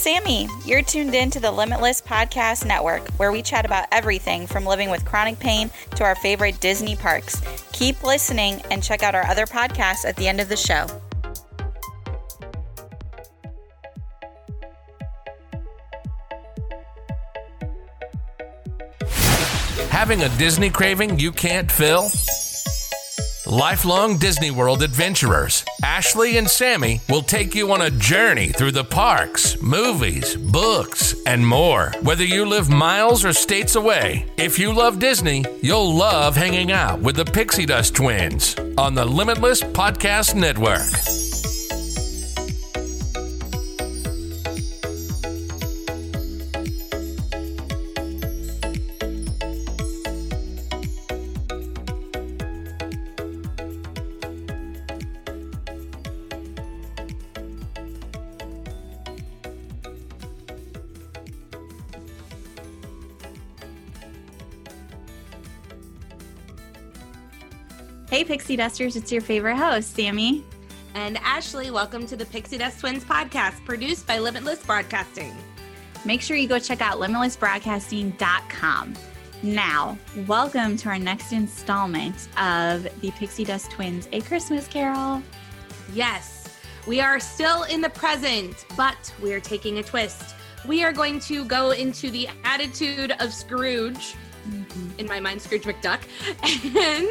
Sammy. You're tuned in to the Limitless Podcast Network, where we chat about everything from living with chronic pain to our favorite Disney parks. Keep listening and check out our other podcasts at the end of the show. Having a Disney craving you can't fill? Lifelong Disney World adventurers, Ashley and Sammy will take you on a journey through the parks, movies, books, and more. Whether you live miles or states away, if you love Disney, you'll love hanging out with the Pixie Dust twins on the Limitless Podcast Network. Dusters, it's your favorite host, Sammy. And Ashley, welcome to the Pixie Dust Twins podcast produced by Limitless Broadcasting. Make sure you go check out limitlessbroadcasting.com. Now, welcome to our next installment of the Pixie Dust Twins A Christmas Carol. Yes, we are still in the present, but we are taking a twist. We are going to go into the attitude of Scrooge, mm-hmm. in my mind, Scrooge McDuck, and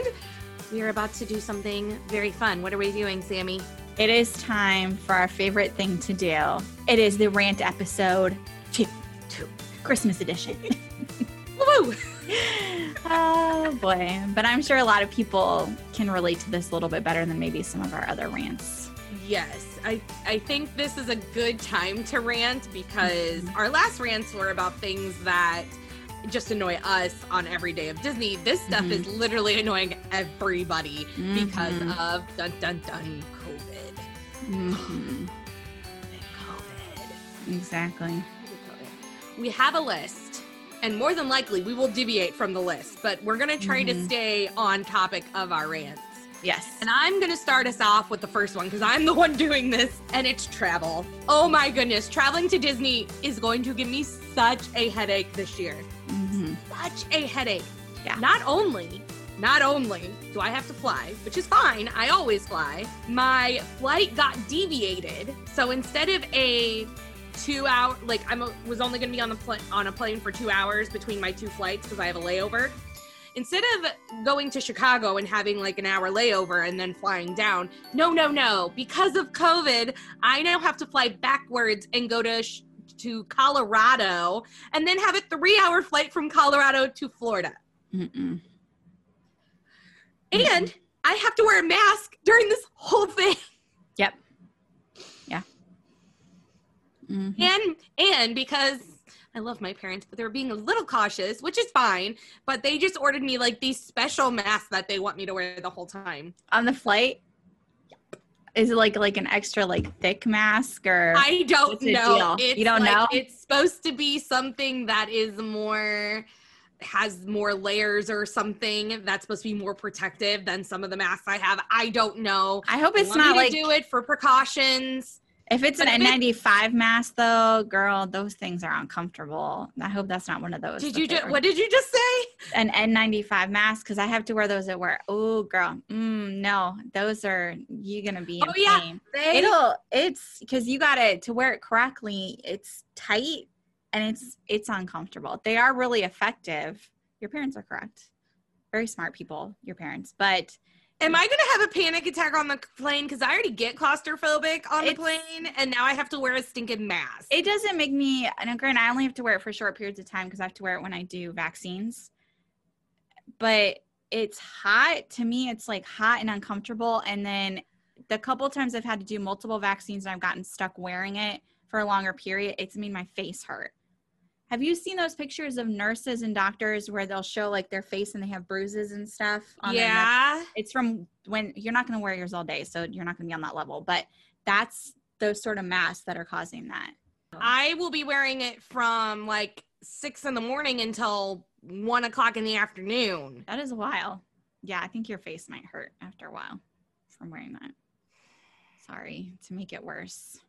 we are about to do something very fun. What are we doing, Sammy? It is time for our favorite thing to do. It is the rant episode two, two, Christmas edition. Woo! oh boy. But I'm sure a lot of people can relate to this a little bit better than maybe some of our other rants. Yes, I, I think this is a good time to rant because mm-hmm. our last rants were about things that just annoy us on every day of Disney. This stuff is literally annoying everybody because Mhm. of dun dun dun COVID. Mhm. COVID. Exactly. We have a list, and more than likely we will deviate from the list, but we're gonna try to Mhm. stay on topic of our rants. Yes. And I'm going to start us off with the first one because I'm the one doing this, and it's travel. Oh my goodness, traveling to Disney is going to give me such a headache this year. Mhm. Such a headache. Yeah. Not only, not only do I have to fly, which is fine, I always fly, my flight got deviated. So instead of a two hour, like I was only going to be on the pl- on a plane for two hours between my two flights because I have a layover instead of going to Chicago and having like an hour layover and then flying down, no, no, no. Because of COVID, I now have to fly backwards and go to sh- to Colorado and then have a three-hour flight from Colorado to Florida. Mm-mm. And I have to wear a mask during this whole thing. Yep. Yeah. Mhm. And and because I love my parents, but they're being a little cautious, which is fine. But they just ordered me like these special masks that they want me to wear the whole time. On the flight, is it like like an extra like thick mask or? I don't know. It's You don't like, know? It's supposed to be something that is more has more layers or something that's supposed to be more protective than some of the masks I have. I don't know. I hope it's not like do it for precautions. If it's but an N95 mask though, girl. Those things are uncomfortable. I hope that's not one of those. Did you just what did you just say? an N95 mask because I have to wear those at work. Oh, girl, mm, no, those are you gonna be. Oh, yeah. pain. They, It'll it's because you got to to wear it correctly. It's tight and it's it's uncomfortable. They are really effective. Your parents are correct. Very smart people, your parents, but am I gonna have a panic attack on the plane? Because I already get claustrophobic on the It's- plane, and now I have to wear a stinking mask. it doesn't make me and granted i only have to wear it for short periods of time because i have to wear it when i do vaccines but it's hot to me it's like hot and uncomfortable and then the couple times i've had to do multiple vaccines and i've gotten stuck wearing it for a longer period it's made my face hurt have you seen those pictures of nurses and doctors where they'll show like their face and they have bruises and stuff on their yeah. it's from when you're not going to wear yours all day so you're not going to be on that level but that's those sort of masks that are causing that I will be wearing it from like six in the morning until one o'clock in the afternoon. That is a while. Yeah, I think your face might hurt after a while from wearing that. Sorry to make it worse.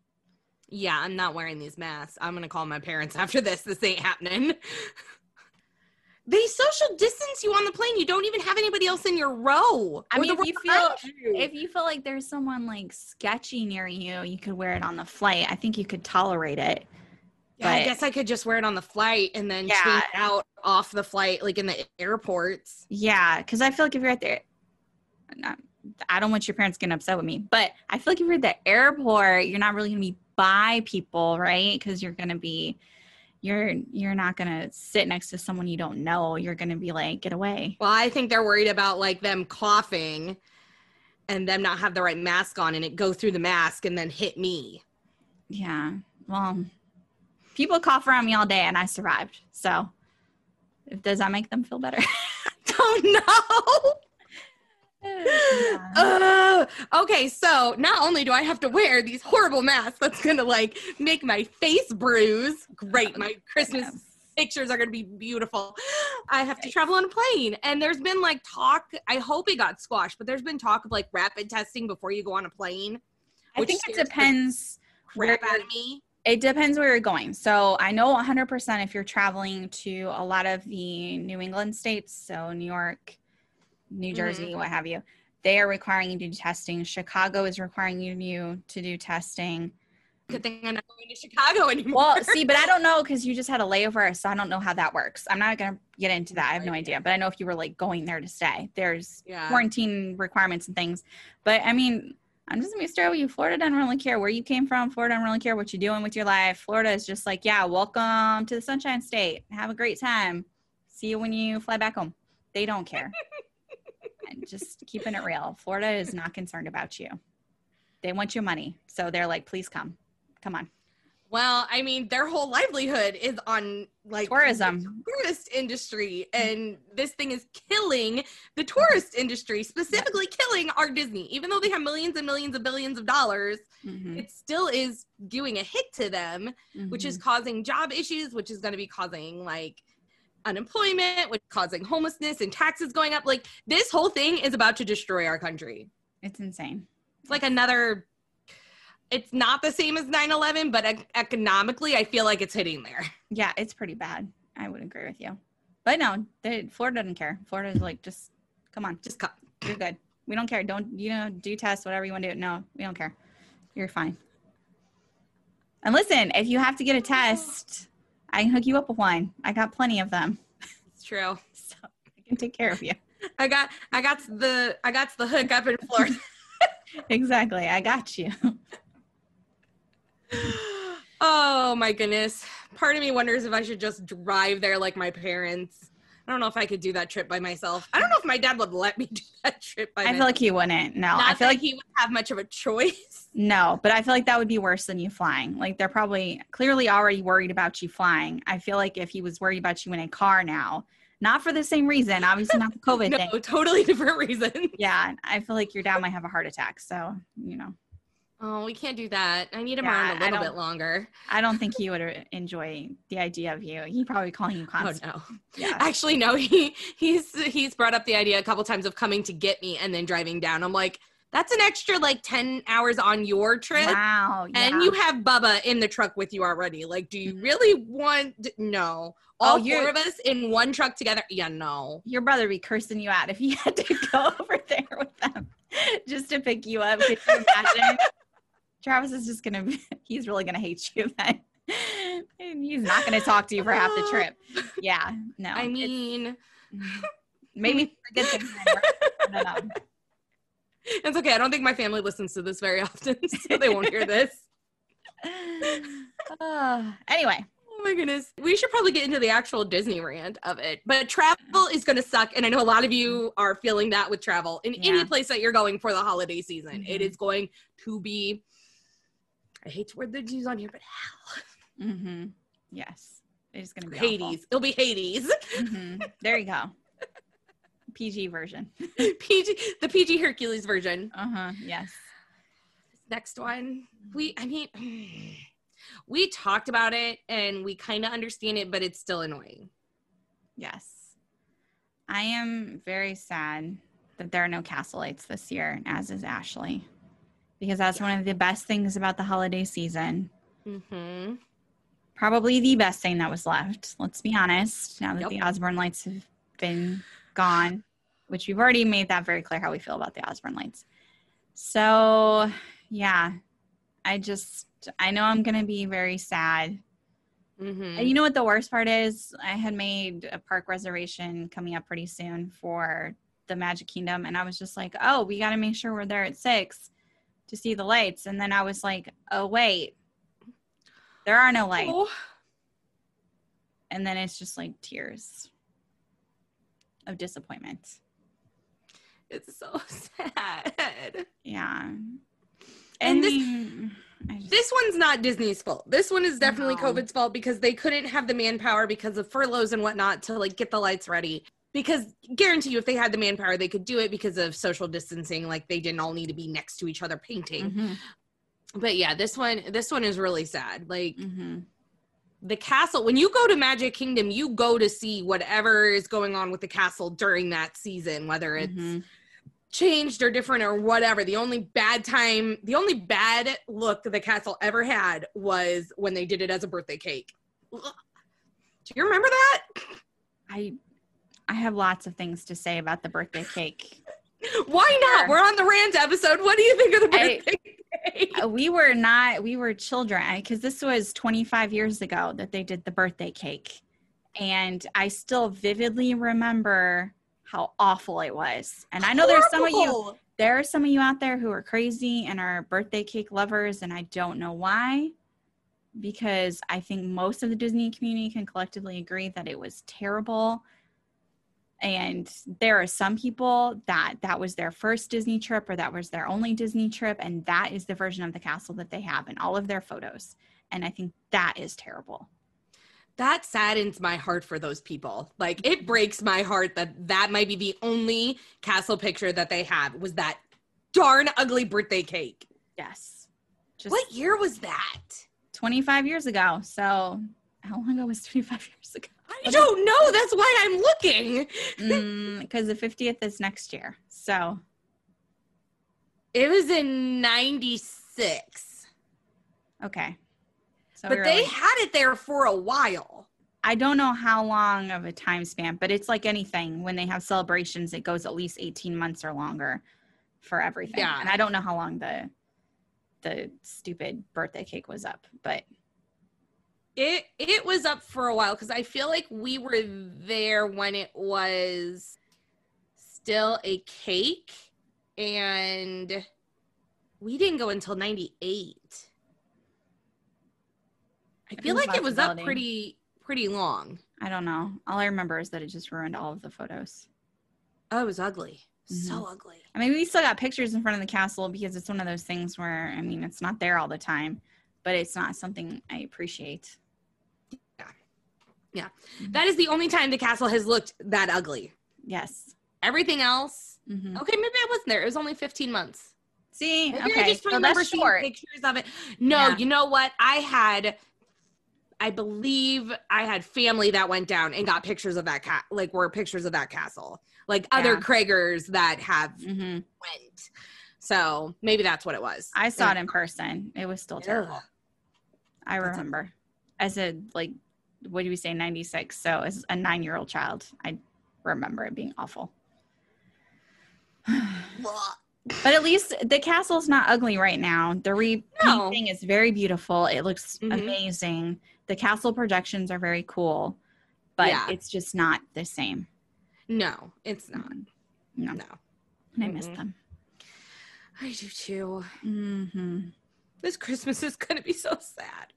Yeah, I'm not wearing these masks. I'm gonna call my parents after this. This ain't happening. they social distance you on the plane. You don't even have anybody else in your row. I mean, if you feel you. if you feel like there's someone like sketchy near you, you could wear it on the flight. I think you could tolerate it. yeah, I guess I could just wear it on the flight and then Yeah. change out off the flight, like in the airports. Yeah, because I feel like if you're at the, not, I don't want your parents getting upset with me, but I feel like if you're at the airport, you're not really gonna be by people, right? Because you're gonna be, you're you're not gonna sit next to someone you don't know. You're gonna be like, get away. Well, I think they're worried about like them coughing and them not have the right mask on and it go through the mask and then hit me. Yeah. Well, people cough around me all day, and I survived. So, does that make them feel better? Don't know. Uh, okay, so not only do I have to wear these horrible masks that's gonna like make my face bruise, great, my Christmas pictures are gonna be beautiful. I have to travel on a plane, and there's been like talk. I hope it got squashed, but there's been talk of like rapid testing before you go on a plane. I think it depends. Where out of me. It depends where you're going. So I know 100% if you're traveling to a lot of the New England states, so New York, New mm-hmm. Jersey, what have you, they are requiring you to do testing. Chicago is requiring you to do testing. Good thing I'm not going to Chicago anymore. Well, see, but I don't know because you just had a layover, so I don't know how that works. I'm not gonna get into that. I have no idea. But I know if you were like going there to stay, there's yeah. quarantine requirements and things. But I mean, I'm just gonna be straight with you. Florida doesn't really care where you came from. Florida doesn't really care what you're doing with your life. Florida is just like, yeah, welcome to the Sunshine State. Have a great time. See you when you fly back home. They don't care. just keeping it real. Florida is not concerned about you. They want your money, so they're like, please come, come on. Well, I mean, their whole livelihood is on like Tourism. tourist industry, and this thing is killing the tourist industry, specifically killing our Disney. Even though they have millions and millions of billions of dollars, Mhm, it still is doing a hit to them, which is mhm. causing job issues, which is going to be causing like unemployment, which causing homelessness and taxes going up. Like this whole thing is about to destroy our country. it's insane. It's like another. It's not the same as 9/11, but ec- economically, I feel like it's hitting there. Yeah, it's pretty bad. I would agree with you. But no, they, Florida doesn't care. Florida's like, just come on, Just cut. you're good. We don't care. Don't you know? Do tests, whatever you want to do. No, we don't care. You're fine. And listen, if you have to get a test, I can hook you up with wine. I got plenty of them, It's true. so I can take care of you. I got I got the I got the hook up in Florida. Exactly. I got you. oh my goodness. Part of me wonders if I should just drive there like my parents. I don't know if I could do that trip by myself. I don't know if my dad would let me do that trip by I feel like he wouldn't. No, Not I feel like he would have much of a choice. No, but I feel like that would be worse than you flying. Like they're probably clearly already worried about you flying. I feel like if he was worried about you in a car now, not for the same reason, obviously not the COVID no, thing. totally different reason. Yeah, I feel like your dad might have a heart attack. So, you know, Oh, we can't do that. I need him Yeah, around a little bit longer. I don't think he would uh, enjoy the idea of you. He'd probably calling you constantly. Oh no. Yeah. Actually, no. He he's he's brought up the idea a couple times of coming to get me and then driving down. I'm like, That's an extra like 10 hours on your trip. Wow. And you have Bubba in the truck with you already. Like, do you really want no? Oh, All you're- four of us in one truck together? Yeah, no. your brother would be cursing you out if you had to go over there with them just to pick you up. Could you imagine? Travis is just gonna he's really gonna hate you then. And he's not gonna talk to you for half the trip. Yeah, no. I mean, maybe it's a good thing. then, I don't it's okay. I don't think my family listens to this very often, so they won't hear this. Uh, anyway, Oh my goodness. We should probably get into the actual Disney rant of it. But travel is going to suck. And I know a lot of you are feeling that with travel in any place that you're going for the holiday season. It Mhm. is going to be, I hate to word the Jews on here, but hell. Mm-hmm. yes, it's gonna be awful. Hades. It'll be Hades. Mhm. There you go. PG version. PG, the PG Hercules version. Uh huh. Yes. Next one. We, I mean, we talked about it and we kind of understand it, but it's still annoying. Yes. I am very sad that there are no castle lights this year, as is Ashley, because that's one of the best things about the holiday season. Mm-hmm. Probably the best thing that was left. Let's be honest. Now that Yep. the Osborne lights have been gone, which we've already made that very clear how we feel about the Osborne lights. So, yeah, I just, I know I'm going to be very sad Mm-hmm. And you know what the worst part is? I had made a park reservation coming up pretty soon for the Magic Kingdom, and I was just like, "Oh, we got to make sure we're there at six to see the lights." And then I was like, "Oh wait, there are no lights." Oh. And then it's just like tears of disappointment. It's so sad. Yeah, And this- just- This one's not Disney's fault. This one is definitely No. COVID's fault because they couldn't have the manpower because of furloughs and whatnot to like get the lights ready. Because guarantee you, if they had the manpower, they could do it because of social distancing. Like they didn't all need to be next to each other painting. Mhm, But yeah, this one, this one is really sad. Like mhm. the castle. When you go to Magic Kingdom, you go to see whatever is going on with the castle during that season, whether it's Mhm. changed or different or whatever. The only bad time, the only bad look the castle ever had was when they did it as a birthday cake. Do you remember that? I I have lots of things to say about the birthday cake. Why not? We're on the rant episode. What do you think of the I- birthday cake? Uh, we were not we were children because this was 25 years ago that they did the birthday cake and i still vividly remember how awful it was and i know there's some of you there are some of you out there who are crazy and are birthday cake lovers and i don't know why because i think most of the disney community can collectively agree that it was terrible and there are some people that that was their first disney trip or that was their only disney trip and that is the version of the castle that they have in all of their photos and i think that is terrible that saddens my heart for those people. Like it breaks my heart that that might be the only castle picture that they have was that darn ugly birthday cake. yes just What year was that? 25 years ago so how long ago was 25 years ago I don't know. That's why I'm looking. Mm, because the 50th is next year so It was in 96. okay so but we they like- had it there for a while. I don't know how long of a time span, but it's like anything. When they have celebrations, it goes at least 18 months or longer for everything. Yeah. And I don't know how long the the stupid birthday cake was up, but It it was up for a while because I feel like we were there when it was still a cake and we didn't go until 98. I feel like it was up pretty pretty long. I don't know. All I remember is that it just ruined all of the photos. Oh, it was ugly. Mm-hmm. So ugly. I mean, we still got pictures in front of the castle because it's one of those things where, I mean, it's not there all the time, but it's not something I appreciate. That is the only time the castle has looked that ugly. Yes. Everything else, hmm okay, maybe I wasn't there. It was only 15 months. See, Maybe okay, I just remember that's seeing short. pictures of it. No, Yeah. you know what? I had, I believe I had family that went down and got pictures of that cat, like were pictures of that castle, like other Yeah. Kragers that have hmm went. So maybe that's what it was. I saw it in person. It was still terrible. I remember. As a like what do we say 96 so as a 9-year-old child I remember it being awful. but at least the castle's not ugly right now. The repainting is very beautiful. It looks Mhm. amazing. The castle projections are very cool, but Yeah. it's just not the same. No, it's not. No, No. and I miss Mm-mm. them. I do too. Mm-hmm. This Christmas is going to be so sad.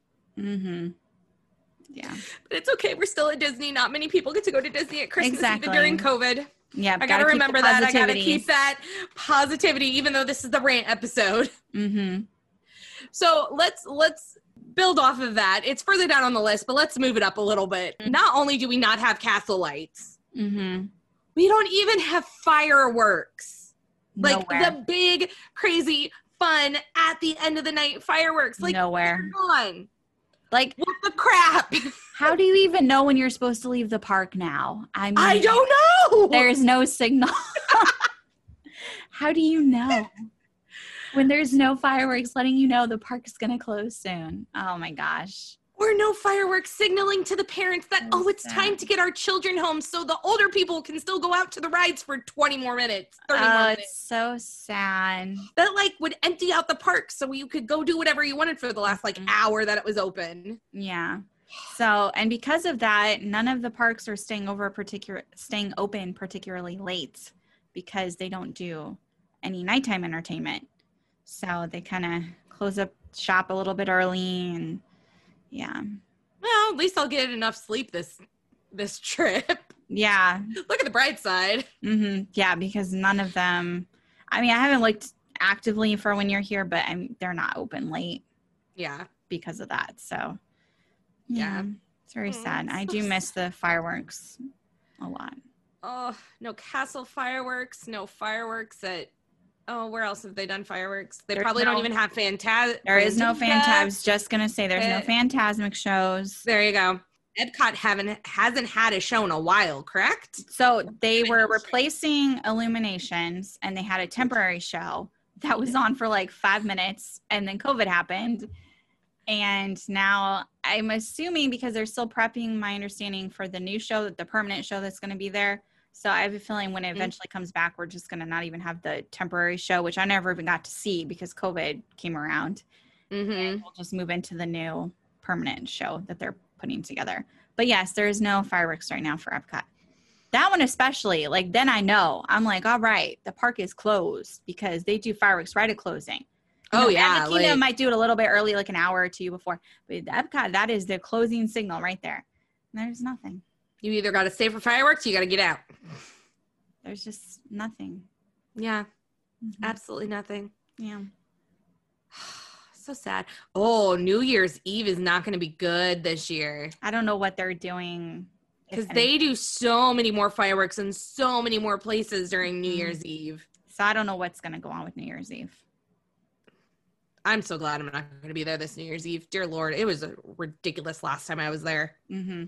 Mm-hmm. Yeah. But it's okay. We're still at Disney. Not many people get to go to Disney at Christmas Exactly. even during COVID. Yeah. I got to remember that. I got to keep that positivity, even though this is the rant episode. Mm-hmm. So let's let's build off of that. It's further down on the list, but let's move it up a little bit. Not only do we not have castle lights, Mm-hmm. we don't even have fireworks. Like the big, crazy, fun at the end of the night fireworks. Like Nowhere. gone. Like, What the crap? how do you even know when you're supposed to leave the park now? I mean, I don't know. There's no signal. how do you know? When there's no fireworks letting you know the park is going to close soon. Oh my gosh. Or no fireworks signaling to the parents that oh it's sad. time to get our children home so the older people can still go out to the rides for 20 more minutes 30 more Oh, minutes it's so sad. that like would empty out the park so you could go do whatever you wanted for the last like Mhm. hour that it was open Yeah. So, and because of that, none of the parks are staying over particular staying open particularly late because they don't do any nighttime entertainment. So they kind of close up shop a little bit early and yeah. well at least i'll get enough sleep this this trip Yeah. look at the bright side Mm-hmm. Yeah, because none of them I mean, I haven't looked actively for when you're here, but I'm they're not open late yeah because of that. So Yeah. It's very Mm, sad. I so do miss the fireworks a lot. oh no castle fireworks no fireworks at oh where else have they done fireworks they There's probably no- don't even have Fantasmic There is no Phant. I was just gonna say there's no Uh, Fantasmic shows. There you go. Epcot haven't hasn't had a show in a while, correct? So they were replacing Illuminations, and they had a temporary show that was on for like five minutes, and then COVID happened. And now I'm assuming because they're still prepping, my understanding for the new show, the permanent show that's going to be there. So I have a feeling when it Mhm. eventually comes back, we're just going to not even have the temporary show, which I never even got to see because COVID came around. Mm-hmm. and we'll just move into the new permanent show that they're putting together. But yes, there is no fireworks right now for Epcot. That one especially, like then I know. I'm like, all right, the park is closed because they do fireworks right at closing. You Oh, know, yeah, Magic like- might do it a little bit early, like an hour or two before. But Epcot, that is the closing signal right there. There's nothing. You either got to stay for fireworks, or you got to get out. There's just nothing. Yeah, Mhm. absolutely nothing. Yeah. so sad. Oh, New Year's Eve is not going to be good this year I don't know what they're doing. because they do so many more fireworks in so many more places during New Mhm. Year's Eve. so I don't know what's gonna go on with New Year's Eve. I'm so glad I'm not going to be there this New Year's Eve. Dear Lord, it was ridiculous last time I was there. hmm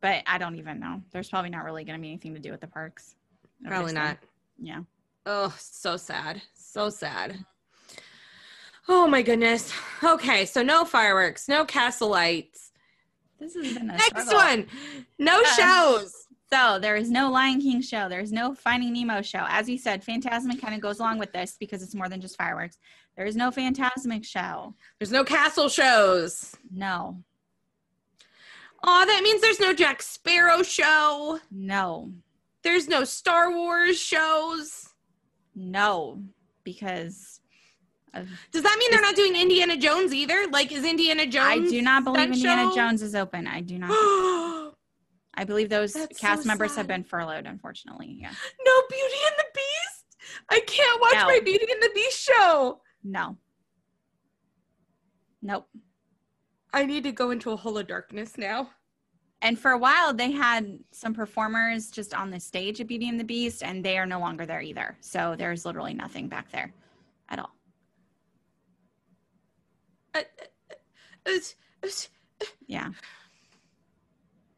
But I don't even know. There's probably not really going to be anything to do with the parks. Probably not. Yeah. Oh, so sad. So sad. Oh my goodness. Okay, so no fireworks, no castle lights. This is Next struggle. one. No Yeah. shows. So there is no Lion King show. There's no Finding Nemo show. As we said, Fantasmic kind of goes along with this because it's more than just fireworks. There is no Fantasmic show. There's no castle shows. No. Oh, that means there's no Jack Sparrow show. No. There's no Star Wars shows. No. Because Does that mean they're not doing Indiana Jones either? Like, is Indiana Jones? I do not believe Indiana show? Jones is open. I do not. I believe those That's cast so members sad. have been furloughed, unfortunately. Yeah. No Beauty and the Beast. I can't watch No. my Beauty and the Beast show. No. Nope. I need to go into a hole of darkness now. And for a while, they had some performers just on the stage at Beauty and the Beast, and they are no longer there either. So there's literally nothing back there at all. Uh, uh, Yeah.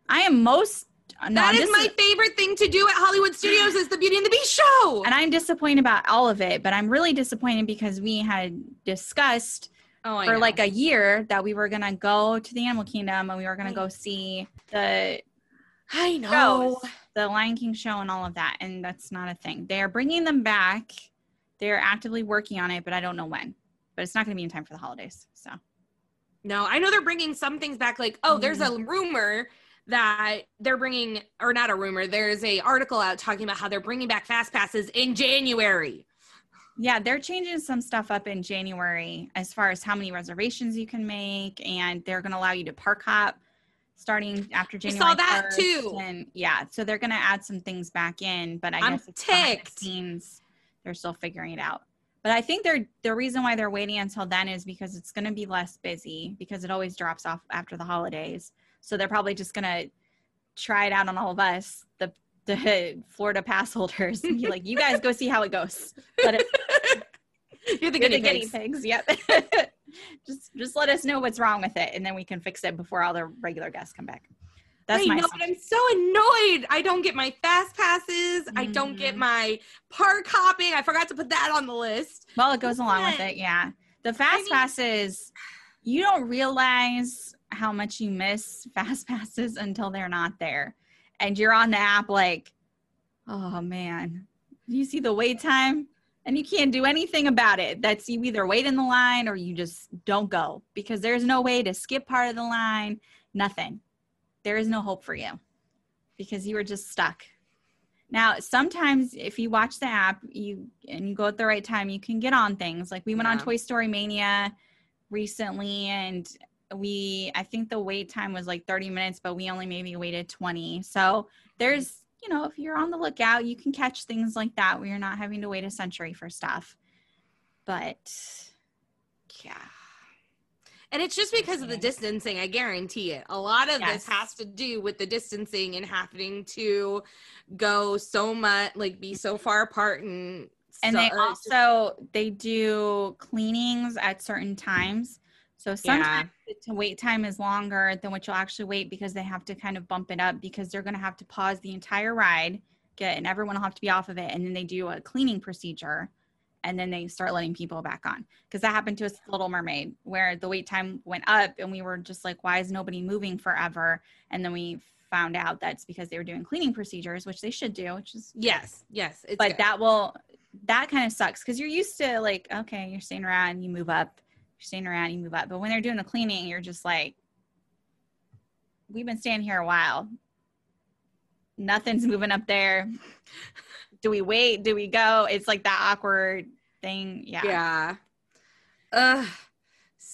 I am most no, that is my favorite thing to do at Hollywood Studios is the Beauty and the Beast show. and I'm disappointed about all of it, but I'm really disappointed because we had discussed oh, for know. like a year that we were gonna go to the Animal Kingdom and we were gonna go see the I know. shows, the Lion King show and all of that, and that's not a thing. They are bringing them back. They're actively working on it, but I don't know when. But it's not going to be in time for the holidays. So No, I know they're bringing some things back. Like, oh, there's a Mm-hmm. rumor that they're bringing, or not a rumor. There's a article out talking about how they're bringing back fast passes in January. Yeah, they're changing some stuff up in January as far as how many reservations you can make, and they're going to allow you to park hop starting after January. I saw that 1st, too. And yeah, so they're going to add some things back in, but I I'm guess it's the scenes. They're still figuring it out. But I think they're the reason why they're waiting until then is because it's going to be less busy because it always drops off after the holidays. So they're probably just going to try it out on all of us, the the Florida pass holders, and be like, "You guys go see how it goes." Let it, You're the you're guinea the guinea pigs. pigs. Yep. just just let us know what's wrong with it, and then we can fix it before all the regular guests come back. That's I my know, but I'm so annoyed. I don't get my fast passes. I don't get Mhm. my park hopping. I forgot to put that on the list. Well, it goes along with it, yeah. The fast mean- passes, you don't realize how much you miss fast passes until they're not there. And you're on the app like, oh man, you see the wait time? And you can't do anything about it. That's you either wait in the line or you just don't go because there's no way to skip part of the line, nothing. There is no hope for you because you are just stuck. Now, sometimes if you watch the app, you and you go at the right time, you can get on things. Like we went on Toy Story Mania recently, and we I think the wait time was like 30 minutes, but we only maybe waited 20. So there's you know if you're on the lookout, you can catch things like that where you're not having to wait a century for stuff. But yeah, And it's just because of the distancing, I guarantee it. A lot of Yes. this has to do with the distancing and having to go so much, like be so far apart and and so- they or just- also they do cleanings at certain times so sometimes the wait time is longer than what you'll actually wait because they have to kind of bump it up because they're going to have to pause the entire ride get and everyone will have to be off of it and then they do a cleaning procedure and then they start letting people back on because that happened to us little mermaid where the wait time went up and we were just like why is nobody moving forever and then we found out that's because they were doing cleaning procedures which they should do which is yes, yes. It's but good. that will that kind of sucks because you're used to like okay you're staying around you move up staying around you move up. But when they're doing the cleaning you're just like we've been staying here a while. Nothing's moving up there. Do we wait? Do we go? It's like that awkward thing. Yeah. Yeah. Ugh,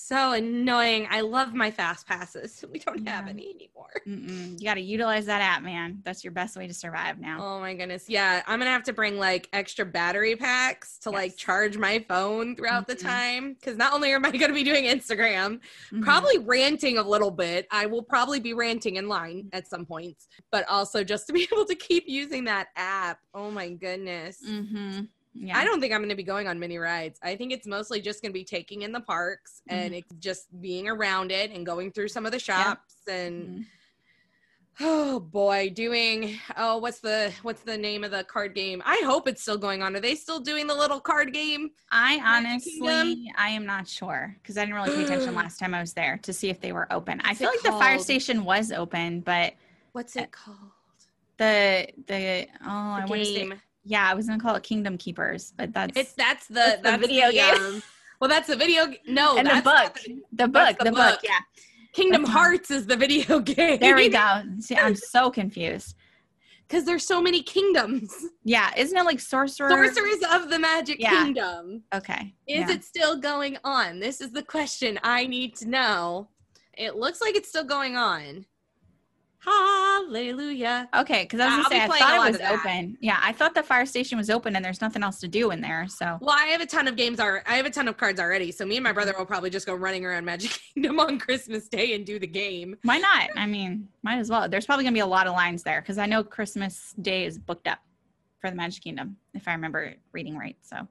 so annoying. I love my fast passes. We don't have any anymore. Mm-mm. you got to utilize that app man that's your best way to survive now Oh my goodness. Yeah, I'm gonna have to bring like extra battery packs to like charge my phone throughout the Mhm. time. Because not only am I gonna be doing Instagram, Mhm. probably ranting a little bit. I will probably be ranting in line at some points, but also just to be able to keep using that app. Oh my goodness. Mhm. Yeah I don't think I'm going to be going on many rides. I think it's mostly just going to be taking in the parks and Mm-hmm. it's just being around it and going through some of the shops and Mhm. oh boy, doing oh what's the what's the name of the card game? I hope it's still going on. Are they still doing the little card game? I honestly, I am not sure because I didn't really pay attention last time I was there to see if they were open. I feel like the fire station was open, but What's it called? the the oh, I The want to say. Yeah, I was gonna call it Kingdom Keepers, but that's It's that's the That's that's, the video the, game. um, well, that's the video. No, and the book, the- the book, the, the book. book. Yeah, Kingdom That's not- Hearts is the video game. there we go. See, I'm so confused. Because there's so many kingdoms. Yeah, isn't it like sorcerer? Sorcerers of the Magic Yeah. Kingdom. Okay. Is yeah. it still going on? This is the question I need to know. It looks like it's still going on. Hallelujah. Okay, because I was I'll gonna be say I thought it was open. Yeah, I thought the fire station was open and there's nothing else to do in there. So Well, I have a ton of games are I have a ton of cards already. So me and my mm-hmm. brother will probably just go running around Magic Kingdom on Christmas Day and do the game. Why not? I mean, might as well. There's probably gonna be a lot of lines there because I know Christmas Day is booked up for the Magic Kingdom, if I remember reading right. So,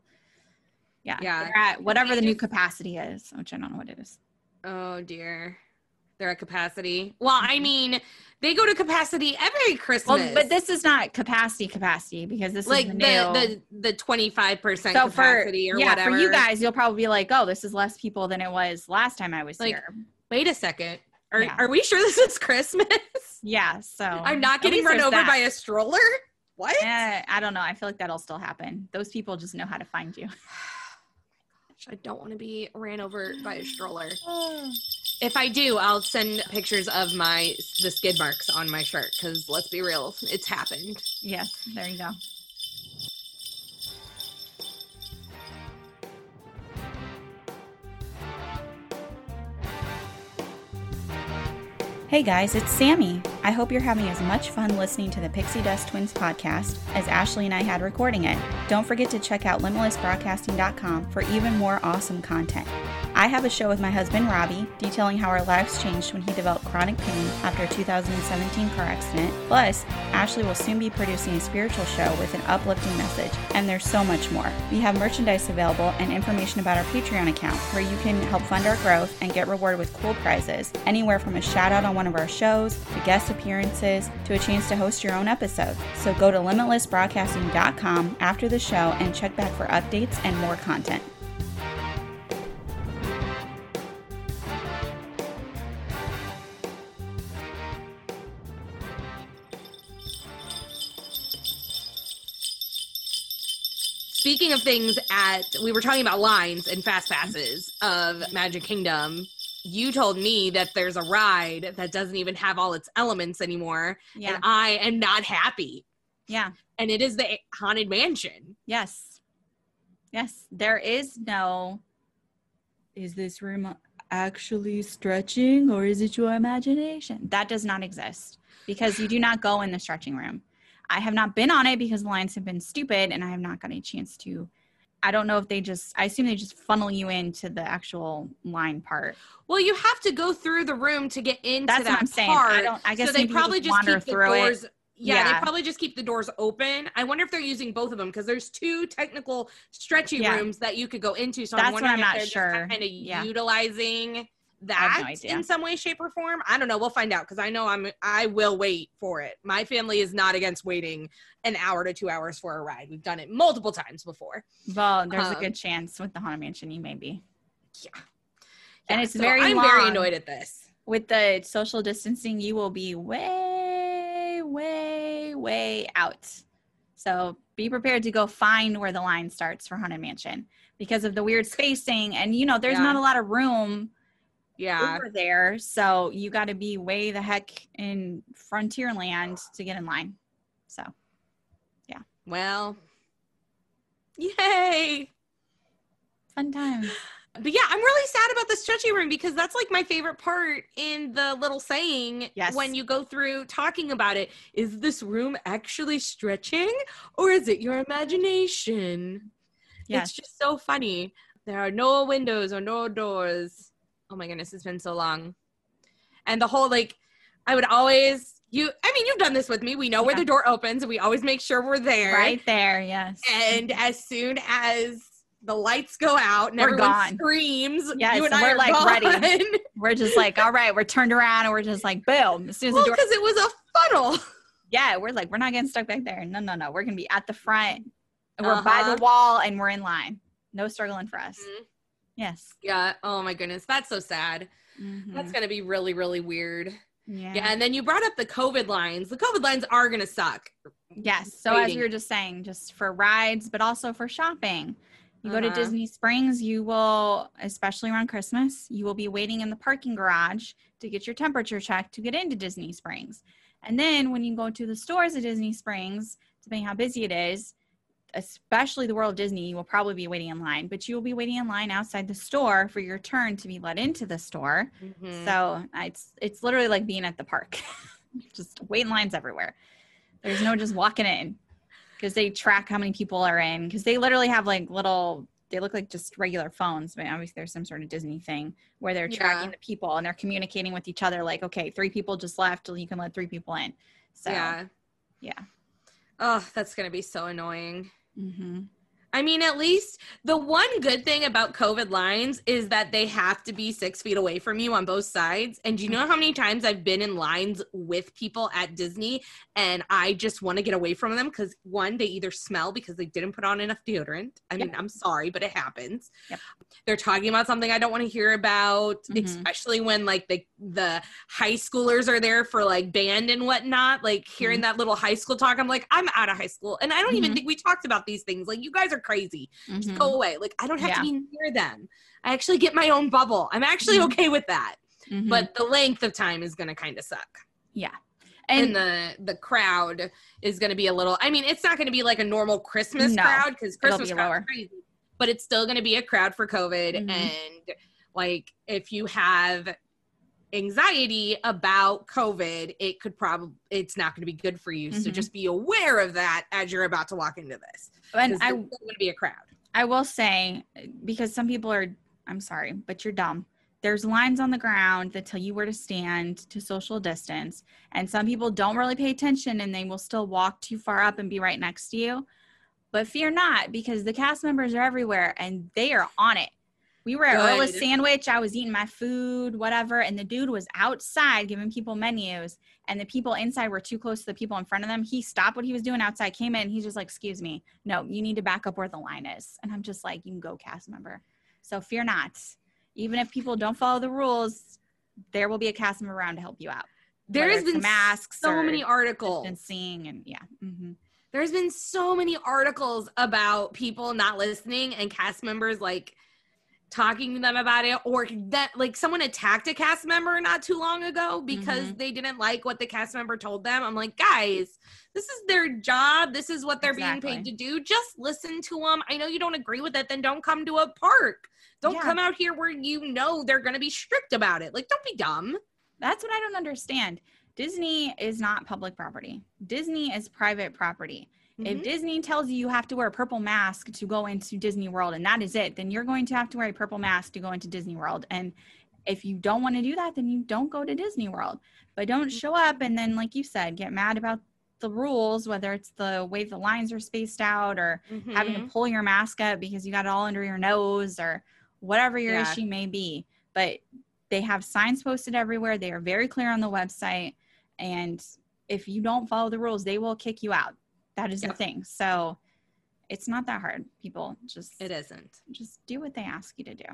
yeah, Yeah. at whatever the new capacity is, which I don't know what it is. Oh dear. They're at capacity. Well, I mean, they go to capacity every Christmas. Well, but this is not capacity capacity because this like is the the the the twenty five percent so for capacity or yeah, whatever. for you guys, you'll probably be like, "Oh, this is less people than it was last time I was Like, here." wait a second. Are Yeah. are we sure this is Christmas? Yeah, so I'm not getting run over that. by a stroller. What? Eh, I don't know. I feel like that'll still happen. Those people just know how to find you. I don't want to be ran over by a stroller. If I do, I'll send pictures of my the skid marks on my shirt because let's be real, it's happened. Yes, there you go. Hey guys, it's Sammy. I hope you're having as much fun listening to the Pixie Dust Twins podcast as Ashley and I had recording it. Don't forget to check out limitlessbroadcasting.com for even more awesome content. I have a show with my husband Robbie detailing how our lives changed when he developed chronic pain after a 2017 car accident. Plus, Ashley will soon be producing a spiritual show with an uplifting message, and there's so much more. We have merchandise available and information about our Patreon account where you can help fund our growth and get rewarded with cool prizes, anywhere from a shout out on one of our shows to guest appearances to a chance to host your own episode. So go to limitlessbroadcasting.com after the show and check back for updates and more content. Speaking of things at we were talking about lines and fast passes of Magic Kingdom. You told me that there's a ride that doesn't even have all its elements anymore, Yeah. and I am not happy. Yeah. And it is the Haunted Mansion. Yes. Yes. There is no. Is this room actually stretching or is it your imagination? That does not exist because you do not go in the stretching room. I have not been on it because the lines have been stupid and I have not got a chance to. I don't know if they just, I assume they just funnel you into the actual line part. Well, you have to go through the room to get into That's that what I'm saying. part. I don't, I guess so they probably just wander keep the through it. doors. Yeah, Yeah. they probably just keep the doors open. I wonder if they're using both of them because there's two technical stretchy Yeah. rooms that you could go into. So That's I'm what I'm if not they're sure. kind of Yeah. utilizing that no in some way, shape, or form. I don't know. We'll find out because I know I'm. I will wait for it. My family is not against waiting an hour to two hours for a ride. We've done it multiple times before. Well, there's a Um, good chance with the Haunted Mansion you may be. Yeah. And it's so very I'm very annoyed at this. with the social distancing, you will be way, way, way out. So be prepared to go find where the line starts for Haunted Mansion because of the weird spacing. And, you know, there's Yeah. not a lot of room Yeah. over there. So you got to be way the heck in Frontierland to get in line. So, yeah. Well. Yay. fun times. But yeah, I'm really sad about the stretchy room because that's like my favorite part in the little saying Yes. when you go through talking about it. Is this room actually stretching or is it your imagination? Yes. It's just so funny. There are no windows or no doors. Oh my goodness, it's been so long. And the whole like I would always you I mean you've done this with me. We know where the door opens and we always make sure we're there. Right there. Yes. And as soon as the lights go out and We're everyone gone. screams, Yes, you and I we're, are like, gone. ready. we're just like, all right, we're turned around and we're just like, boom. As soon as well, the door because it was a funnel. Yeah, we're like, we're not getting stuck back there. No, no, no. We're gonna be at the front. And we're by Uh-huh. the wall and we're in line. No struggling for us. Mhm. Yes. Yeah. Oh my goodness, that's so sad. Mhm. That's gonna be really, really weird. yeah. Yeah. And then you brought up the COVID lines. The COVID lines are gonna suck. Yes. So as waiting. we were just saying, just for rides, but also for shopping. You go to Uh-huh. Disney Springs, you will, especially around Christmas, you will be waiting in the parking garage to get your temperature checked to get into Disney Springs. And then when you go to the stores at Disney Springs, depending how busy it is, especially the World of Disney, you will probably be waiting in line, but you will be waiting in line outside the store for your turn to be let into the store. Mhm. So it's it's literally like being at the park. just waiting lines everywhere. There's no just walking in because they track how many people are in because they literally have like little they look like just regular phones, but obviously there's some sort of Disney thing where they're tracking Yeah. the people and they're communicating with each other like, okay, three people just left, you can let three people in. So yeah. yeah. Oh, that's gonna be so annoying. Hmm I mean, at least the one good thing about COVID lines is that they have to be six feet away from you on both sides. And do you know how many times I've been in lines with people at Disney and I just want to get away from them because one, they either smell because they didn't put on enough deodorant. I mean, I'm sorry, but it happens. Yep. They're talking about something I don't want to hear about, Mhm. especially when like the the high schoolers are there for like band and whatnot. Like hearing that little high school talk, I'm like, I'm out of high school, and I don't even Mhm. think we talked about these things. Like you guys are crazy just Mhm. go away. Like I don't have Yeah. to be near them. I actually get my own bubble. I'm actually Mhm. okay with that. Mhm. But the length of time is going to kind of suck. yeah. And, And, the the crowd is going to be a little I mean, it's not going to be like a normal Christmas No. crowd cuz Christmas be crowd is crazy. But it's still going to be a crowd for COVID Mhm. and like if you have anxiety about COVID, it could probably it's not going to be good for you. So Mhm. just be aware of that as you're about to walk into this. And I going to be a crowd. I will say, because some people are, I'm sorry, but you're dumb. There's lines on the ground that tell you where to stand to social distance. And some people don't really pay attention and they will still walk too far up and be right next to you. But fear not, because the cast members are everywhere and they are on it. We were at Good. Earl's Sandwich. I was eating my food, whatever. And the dude was outside giving people menus. And the people inside were too close to the people in front of them. He stopped what he was doing outside, came in. He's just like, Excuse me. No, you need to back up where the line is. And I'm just like, You can go, cast member. So fear not. Even if people don't follow the rules, there will be a cast member around to help you out. There has been masks so many articles. and seeing and yeah. hmm There's been so many articles about people not listening and cast members like talking to them about it or that like someone attacked a cast member not too long ago because Mm-hmm. they didn't like what the cast member told them. I'm like, guys, this is their job. This is what they're being paid to do. Just listen to them. I know you don't agree with it, then don't come to a park. Don't Yeah. come out here where you know they're going to be strict about it. Like, don't be dumb. That's what I don't understand. Disney is not public property. Disney is private property. If Mhm. Disney tells you you have to wear a purple mask to go into Disney World and that is it, then you're going to have to wear a purple mask to go into Disney World. And if you don't want to do that, then you don't go to Disney World. But don't show up and then, like you said, get mad about the rules, whether it's the way the lines are spaced out or having Mhm. to pull your mask up because you got it all under your nose or whatever your Yeah. issue may be. But they have signs posted everywhere. They are very clear on the website. And if you don't follow the rules, they will kick you out. That is Yeah. the thing. So it's not that hard. People just it isn't. just do what they ask you to do.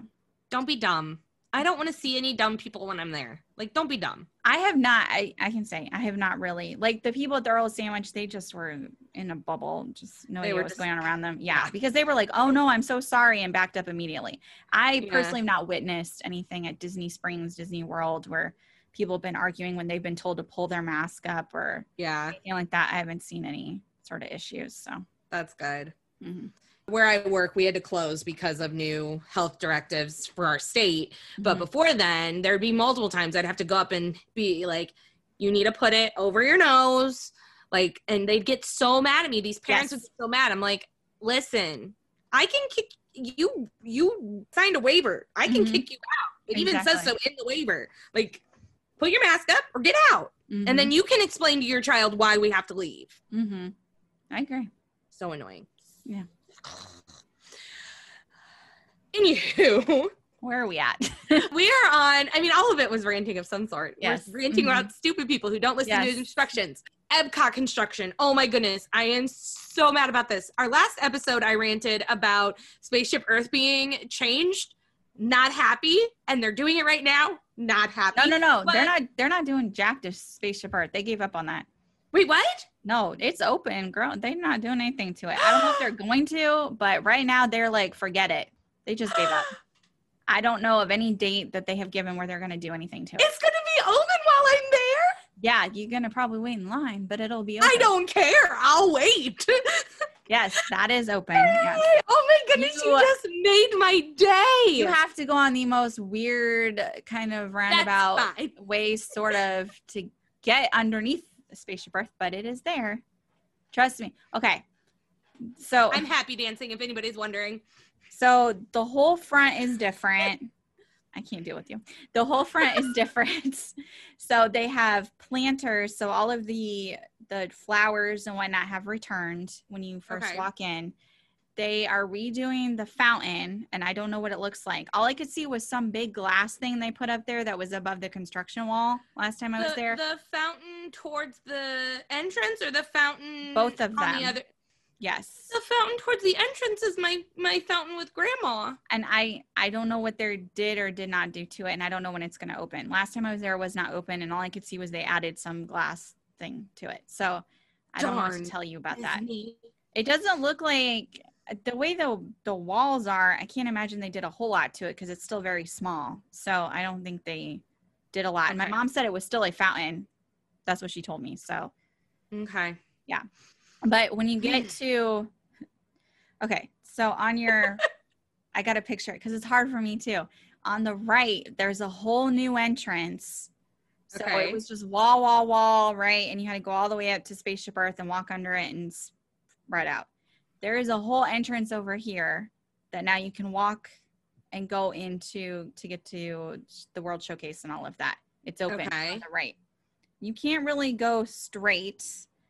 Don't be dumb. I don't want to see any dumb people when I'm there. Like, don't be dumb. I have not. I, I can say I have not really like the people at the Earl Sandwich. They just were in a bubble, just no idea what's just- going on around them. Yeah, Yeah. because they were like, "Oh no, I'm so sorry," and backed up immediately. I Yeah. personally have not witnessed anything at Disney Springs, Disney World, where people have been arguing when they've been told to pull their mask up or Yeah, anything like that. I haven't seen any sort of issues. So that's good. mhm. Where I work, we had to close because of new health directives for our state. But Mhm. before then, there'd be multiple times I'd have to go up and be like, you need to put it over your nose. Like, and they'd get so mad at me. These parents Yes. would get so mad. I'm like, listen, I can kick you. You signed a waiver. I can Mhm. kick you out. It even says so in the waiver. Like, put your mask up or get out. And then you can explain to your child why we have to leave. I agree. So annoying. Yeah. Anywho, Where are we at? we are on. I mean, all of it was ranting of some sort. Yes. We're ranting Mhm. about stupid people who don't listen to Yes. instructions. Epcot construction. Oh my goodness. I am so mad about this. Our last episode, I ranted about Spaceship Earth being changed. Not happy. And they're doing it right now. Not happy. no, no, no. But- They're not. They're not doing Jack to Spaceship Earth. They gave up on that. Wait, what? No, it's open, girl. They're not doing anything to it. I don't know if they're going to, but right now they're like, forget it. They just gave up. I don't know of any date that they have given where they're going to do anything to it. It's going to be open while I'm there. Yeah, you're going to probably wait in line, but it'll be open. I don't care. I'll wait. Yes, that is open. Yes. Oh my goodness, you, You- just made my day. You have to go on the most weird kind of roundabout way, sort of, to get underneath Spaceship Earth, but it is there. Trust me. Okay. So I'm happy dancing if anybody's wondering. So the whole front is different. I can't deal with you. The whole front is different. So they have planters. So all of the the flowers and whatnot have returned when you first Okay. walk in. They are redoing the fountain and I don't know what it looks like. All I could see was some big glass thing they put up there that was above the construction wall last time I was there. the fountain towards the entrance or the fountain Both of on them. the other yes. the fountain towards the entrance is my my fountain with grandma And I I don't know what they did or did not do to it and I don't know when it's going to open. Last time I was there it was not open and all I could see was they added some glass thing to it. So I don't know what to tell you about that. It doesn't look like the way the the walls are. I can't imagine they did a whole lot to it because it's still very small. So I don't think they did a lot. And my mom said it was still a fountain. That's what she told me. So, okay yeah. but when you get to, okay, so on your, I got to picture it because it's hard for me too. On the right, there's a whole new entrance. So Okay. it was just wall, wall, wall, right? And you had to go all the way up to Spaceship Earth and walk under it and spread out. There is a whole entrance over here that now you can walk and go into to get to the World Showcase and all of that. It's open Okay. on the right. You can't really go straight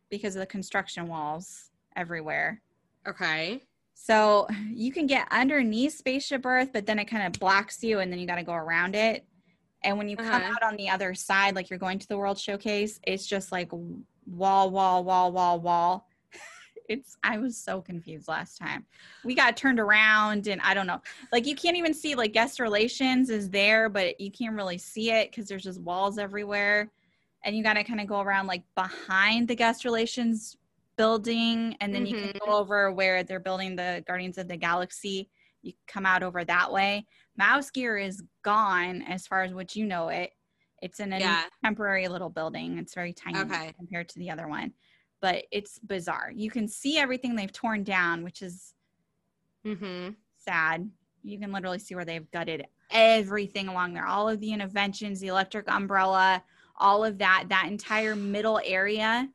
because of the construction walls everywhere. okay So you can get underneath Spaceship Earth, but then it kind of blocks you and then you got to go around it. And when you come Uh-huh. out on the other side, like you're going to the World Showcase, it's just like wall, wall, wall, wall, wall. It's, I was so confused last time. We got turned around and I don't know. Like you can't even see, like guest relations is there, but you can't really see it because there's just walls everywhere. And you got to kind of go around like behind the guest relations building and then you can go mm-hmm. over where they're building the Guardians of the Galaxy. You come out over that way. Mouse Gear is gone as far as what you know it. It's in a Yeah. temporary little building. It's very tiny Okay. compared to the other one. But it's bizarre. You can see everything they've torn down, which is mm-hmm sad. You can literally see where they've gutted everything along there. All of the Innoventions, the electric umbrella, all of that, that entire middle area.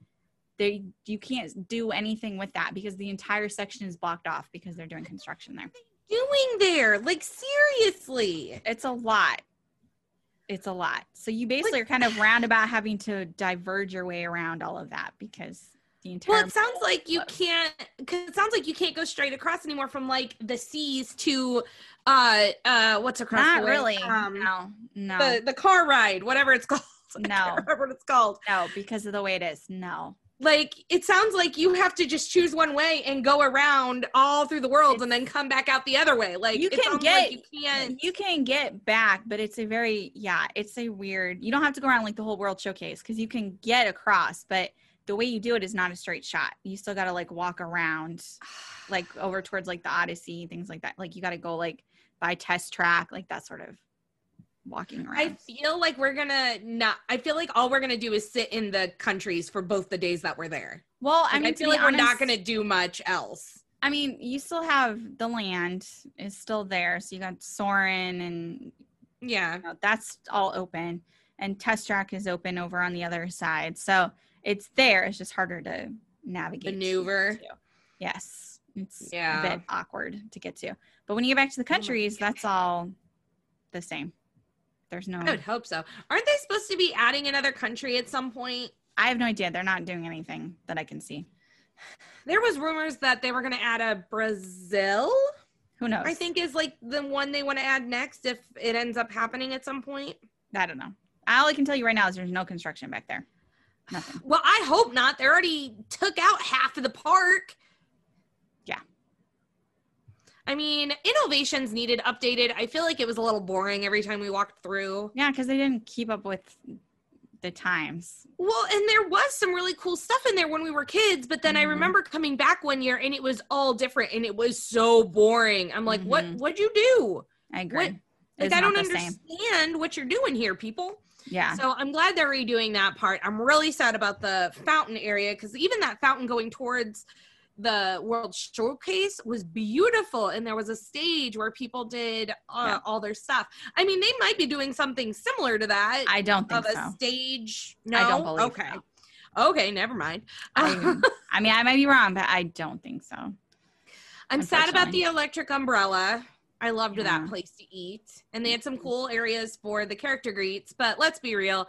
They you can't do anything with that because the entire section is blocked off because they're doing construction there. doing there like seriously It's a lot. It's a lot. So you basically are kind of roundabout having to diverge your way around all of that because the entire well it sounds like you can't because it sounds like you can't go straight across anymore from like the seas to uh uh what's across not the really. um no, no, the the car ride whatever it's called No. remember what it's called no, because of the way it is. No. like it sounds like you have to just choose one way and go around all through the world and then come back out the other way like You can get like you, can't, You can get back, but it's a very yeah, it's a weird. You don't have to go around like the whole world showcase because you can get across, but the way you do it is not a straight shot. You still got to like walk around, like over towards like the Odyssey, things like that. Like you got to go like by test track, like that sort of walking around. I feel like we're gonna not. I feel like all we're gonna do is sit in the countries for both the days that we're there. well, Like, I mean, I feel like we're not gonna do much else. I mean, you still have the land is still there, so you got Soarin' and Yeah. you know, that's all open and test track is open over on the other side so it's there it's just harder to navigate Maneuver. to. yes it's Yeah. a bit awkward to get to but when you get back to the oh countries that's all the same there's no I would hope so. Aren't they supposed to be adding another country at some point? i have no idea they're not doing anything that i can see There was rumors that they were gonna add a Brazil. who knows I think is like the one they want to add next if it ends up happening at some point. i don't know all i can tell you right now is there's no construction back there nothing Well, I hope not. They already took out half of the park. Yeah. I mean, Innoventions needed updated. I feel like it was a little boring every time we walked through. yeah because they didn't keep up with the times Well, and there was some really cool stuff in there when we were kids, but then I Mhm. remember coming back one year and it was all different and it was so boring. I'm like, what Mhm. what'd you do? i agree What- Like I don't the same. understand what you're doing here, people. Yeah So I'm glad they're redoing that part. I'm really sad about the fountain area because even that fountain going towards the World Showcase was beautiful, and there was a stage where people did uh, Yeah. all their stuff. I mean, they might be doing something similar to that i don't think of a so stage. No, I don't believe okay, so. okay, never mind. I, I mean, I might be wrong, but I don't think so. I'm sad about the electric umbrella. I loved Yeah. that place to eat. And they had some cool areas for the character greets, but let's be real.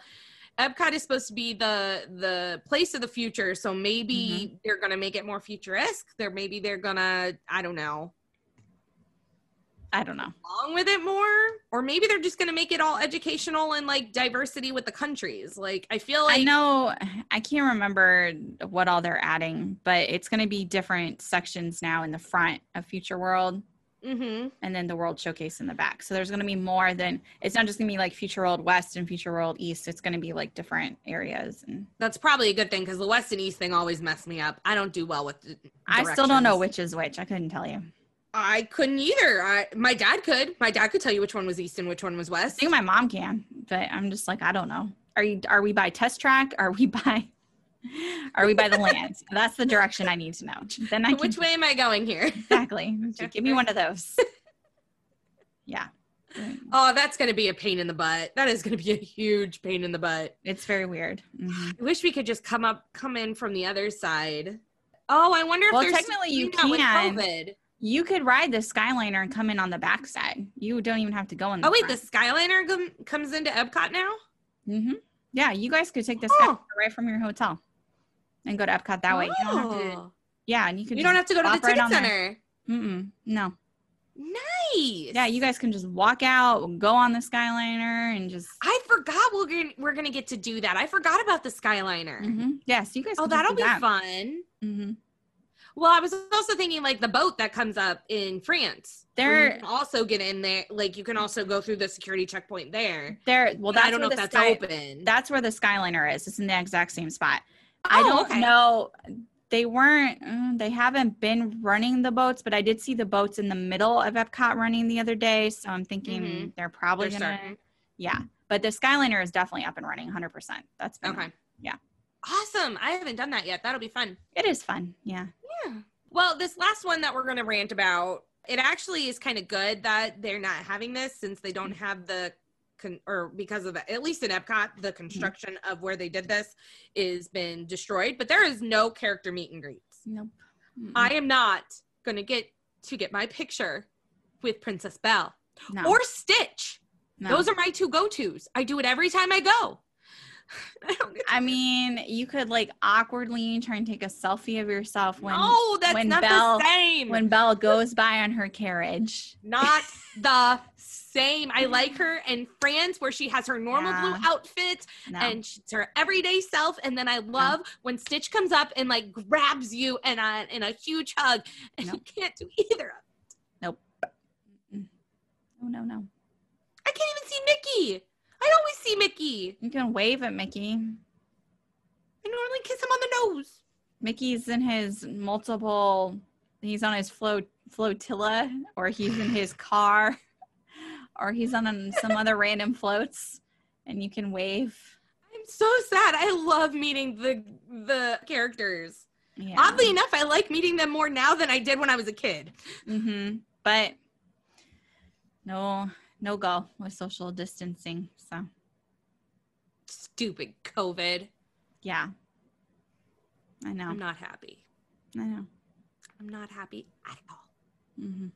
Epcot is supposed to be the the place of the future, so maybe Mm-hmm. they're gonna make it more futuristic. They're maybe they're gonna I don't know I don't know. along with it more, or maybe they're just gonna make it all educational and like diversity with the countries. Like I feel like I know I can't remember what all they're adding, but it's going to be different sections now in the front of Future World hmm and then the World Showcase in the back. So there's going to be more than it's not just going to be like Future World West and Future World East. It's going to be like different areas and that's probably a good thing because the West and East thing always messed me up. I don't do well with. I still don't know which is which. I couldn't tell you. I couldn't either. I, my dad could. My dad could tell you which one was East and which one was I West. think my mom can, but I'm just like I don't know. Are you are we by test track? Are we by are we by the land? That's the direction I need to know. Then I can Which way am I going here? exactly. Give me one of those. Yeah. Oh, that's going to be a pain in the butt. That is going to be a huge pain in the butt. It's very weird. Mhm. I wish we could just come up, come in from the other side. Oh, I wonder if Well, there's technically you can. You could ride the Skyliner and come in on the backside. You don't even have to go in the Oh wait, the. Skyliner com- comes into Epcot now. hmm Yeah, you guys could take the Oh. Skyliner right from your hotel and go to Epcot that way. You don't have to. Oh. Yeah, and you could. You don't have to go to the pop right ticket center. Mm-mm, no. Nice. Yeah, you guys can just walk out, go on the Skyliner, and just. I forgot we're gonna we're gonna get to do that. I forgot about the Skyliner. Mm-hmm. Yeah, so you guys. Oh, can that'll be that. fun. hmm Well, I was also thinking like the boat that comes up in France. There- can also get in there. Like you can also go through the security checkpoint there. There. Well, that's I don't know if that's Sky- open. That's where the Skyliner is. It's in the exact same spot. I Oh, don't okay. know. They weren't. mm, They haven't been running the boats, but I did see the boats in the middle of Epcot running the other day. So I'm thinking Mhm. they're probably They're gonna. starting. Yeah, but the Skyliner is definitely up and running, 100. percent That's been, Okay. Yeah. Awesome. I haven't done that yet. That'll be fun. It is fun. Yeah. Yeah. Well, this last one that we're going to rant about, it actually is kind of good that they're not having this since they don't have the con- or because of at least in Epcot, the mm-hmm. construction of where they did this is been destroyed, but there is no character meet and greets. Nope. Mm-mm. I am not going to get to get my picture with Princess Belle no. or Stitch. no. Those are my two go-tos. I do it every time I go. I don't get to I mean, you could like awkwardly try and take a selfie of yourself when no, that's when not Belle- the same. when Belle goes by on her carriage. not the same. I like her in France where she has her normal Yeah. blue outfit No. and she's her everyday self. And then I love when Stitch comes up and like grabs you and uh, in a huge hug, and you can't do either. Of it. Nope. Oh no no. I can't even see Mickey. I always see Mickey. You can wave at Mickey. I normally kiss him on the nose. Mickey's in his multiple. He's on his float flotilla, or he's in his car, or he's on some other random floats, and you can wave. I'm so sad. I love meeting the the characters. Yeah. Oddly enough, I like meeting them more now than I did when I was a kid. hmm But no, no go with social distancing. So Stupid COVID. yeah, I know. I'm not happy. I know. I'm not happy at all. hmm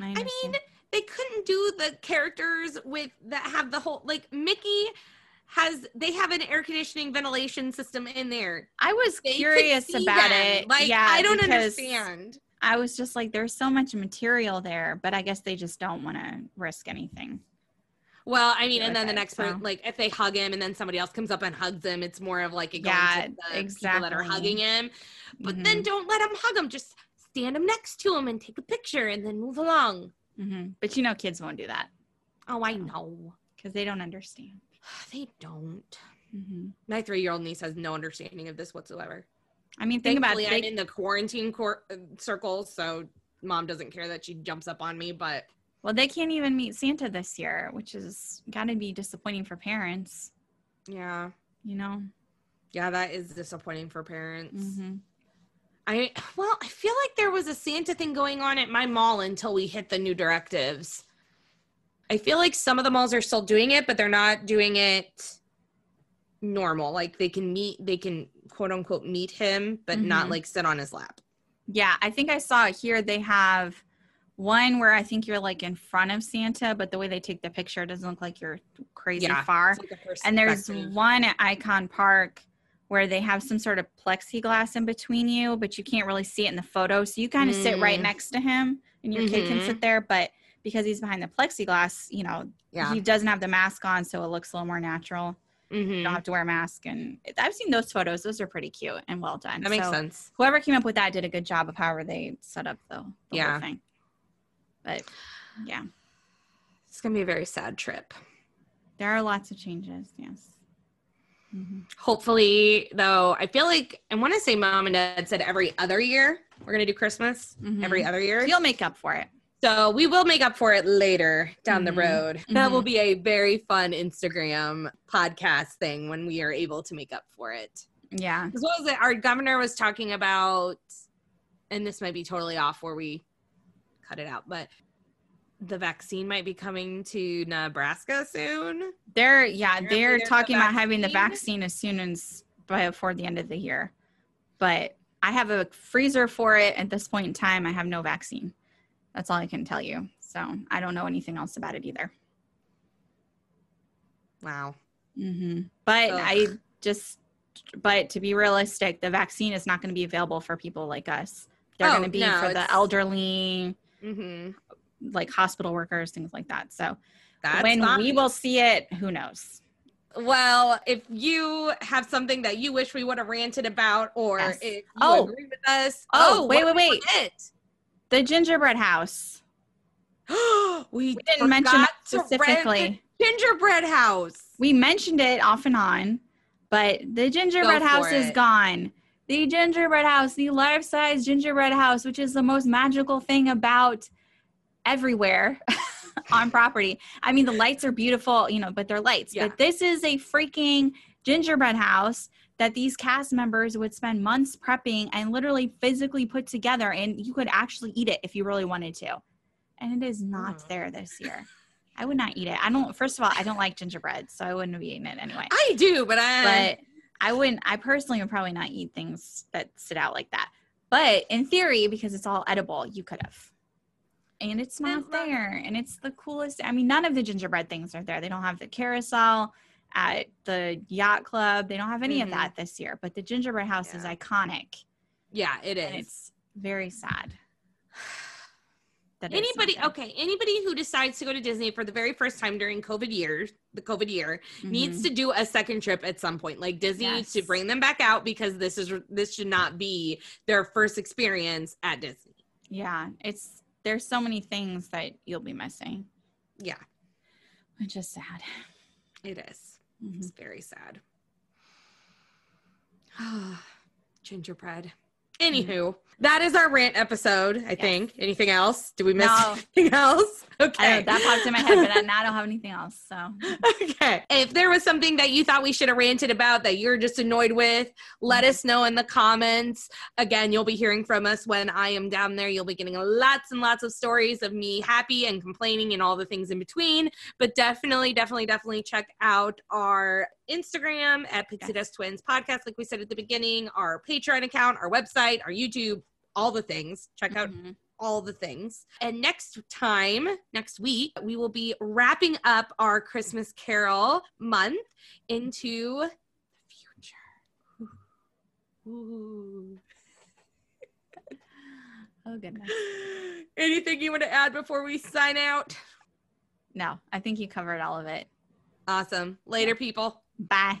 I, I mean. They couldn't do the characters with that have the whole like Mickey has they have an air conditioning ventilation system in there. I was They curious about them. it. Like yeah, I don't understand. I was just like, there's so much material there, but I guess they just don't want to risk anything. Well, I mean, and then the next so. person, like if they hug him and then somebody else comes up and hugs him, it's more of like a going Yeah, the people that are hugging him. But then Mhm. don't let him hug him. Just stand him next to him and take a picture and then move along. Hmm But you know, kids won't do that Oh, I know. because they don't understand. They don't. hmm My three-year-old niece has no understanding of this whatsoever. I mean, think about Thankfully, it. I'm in the quarantine cor- uh, circle, so mom doesn't care that she jumps up on me. But well, they can't even meet Santa this year, which is got to be disappointing for parents. yeah, You know. yeah, that is disappointing for parents. hmm I well, I feel like there was a Santa thing going on at my mall until we hit the new directives. I feel like some of the malls are still doing it, but they're not doing it normal. Like they can meet, they can quote unquote meet him, but not Mhm. like sit on his lap. Yeah, I think I saw it here. They have one where I think you're like in front of Santa, but the way they take the picture doesn't look like you're crazy Yeah, far. Like And there's one at Icon Park where they have some sort of plexiglass in between you, but you can't really see it in the photo. So you kind of sit right Mm. next to him and your kid can sit there. But because he's behind the plexiglass, you know, yeah. he doesn't have the mask on. So it looks a little more natural. You Mhm. don't have to wear a mask. And I've seen those photos. Those are pretty cute and well done. That makes So sense. Whoever came up with that did a good job of however they set up the, the Yeah. whole thing. But yeah, It's gonna be a very sad trip. there are lots of changes. Yes. Mhm. Hopefully, though, I feel like I want to say mom and dad said every other year we're gonna do Christmas Mhm. every other year. You'll make up for it. So we will make up for it later down the Mhm. road. That will Mhm. be a very fun Instagram podcast thing when we are able to make up for it. Yeah. 'Cause What was it? Our governor was talking about, and this might be totally off where we cut it out, but the vaccine might be coming to Nebraska soon. They're yeah, Apparently they're talking about having the vaccine. as soon as by before the end of the year. But I have a freezer for it at this point in time. I have no vaccine. That's all I can tell you. So I don't know anything else about it either. Wow. Mm-hmm. But Ugh. I just, but to be realistic, the vaccine is not going to be available for people like us. They're Oh, going to be no, for the elderly, hmm like hospital workers, things like that. So That's when we will see it, who knows? Well, if you have something that you wish we would have ranted about, or Yes. if you Oh. agree with us, Oh, oh wait, wait, wait. was The gingerbread house. we, We didn't mention it forgot to rent specifically. gingerbread house. We mentioned it off and on, but the gingerbread house is it. gone. The gingerbread house, the life size gingerbread house, which is the most magical thing about everywhere on property. I mean, the lights are beautiful, you know, but they're lights. Yeah. But this is a freaking gingerbread house that these cast members would spend months prepping and literally physically put together, and you could actually eat it if you really wanted to. And it is not Mhm. there this year. I would not eat it. I don't. First of all, I don't like gingerbread, so I wouldn't be eating it anyway. I do, but I. But I wouldn't. I personally would probably not eat things that sit out like that. But in theory, because it's all edible, you could have. And it's not there, and it's the coolest. I mean, none of the gingerbread things are there. They don't have the carousel at the yacht club. They don't have any of Mhm. that this year. But the gingerbread house is iconic, yeah, it is. and it's very sad. that Anybody, okay, anybody who decides to go to Disney for the very first time during COVID years, the COVID year, needs Mhm. to do a second trip at some point. Like Disney needs to bring them back out because this is this should not be their first experience at Disney. Yeah, it's there's so many things that you'll be missing, Yeah, which is sad. it is. Mhm. It's very sad. Ah, Gingerbread. Mm-hmm. Anywho, that is our rant episode. I think. Anything else? Do we miss No. anything else? Okay, that popped in my head, but I, now I don't have anything else. So okay. If there was something that you thought we should have ranted about that you're just annoyed with, let us know in the comments. Again, you'll be hearing from us when I am down there. You'll be getting lots and lots of stories of me happy and complaining and all the things in between. But definitely, definitely, definitely check out our Instagram at Pixie Dust Twins Podcast, like we said at the beginning, our Patreon account, our website, our YouTube, all the things. Check out Mhm. all the things. And next time, next week, we will be wrapping up our Christmas Carol month into the future. Ooh. oh goodness. Anything you want to add before we sign out? No, I think you covered all of it. Awesome. Later, people. Bye.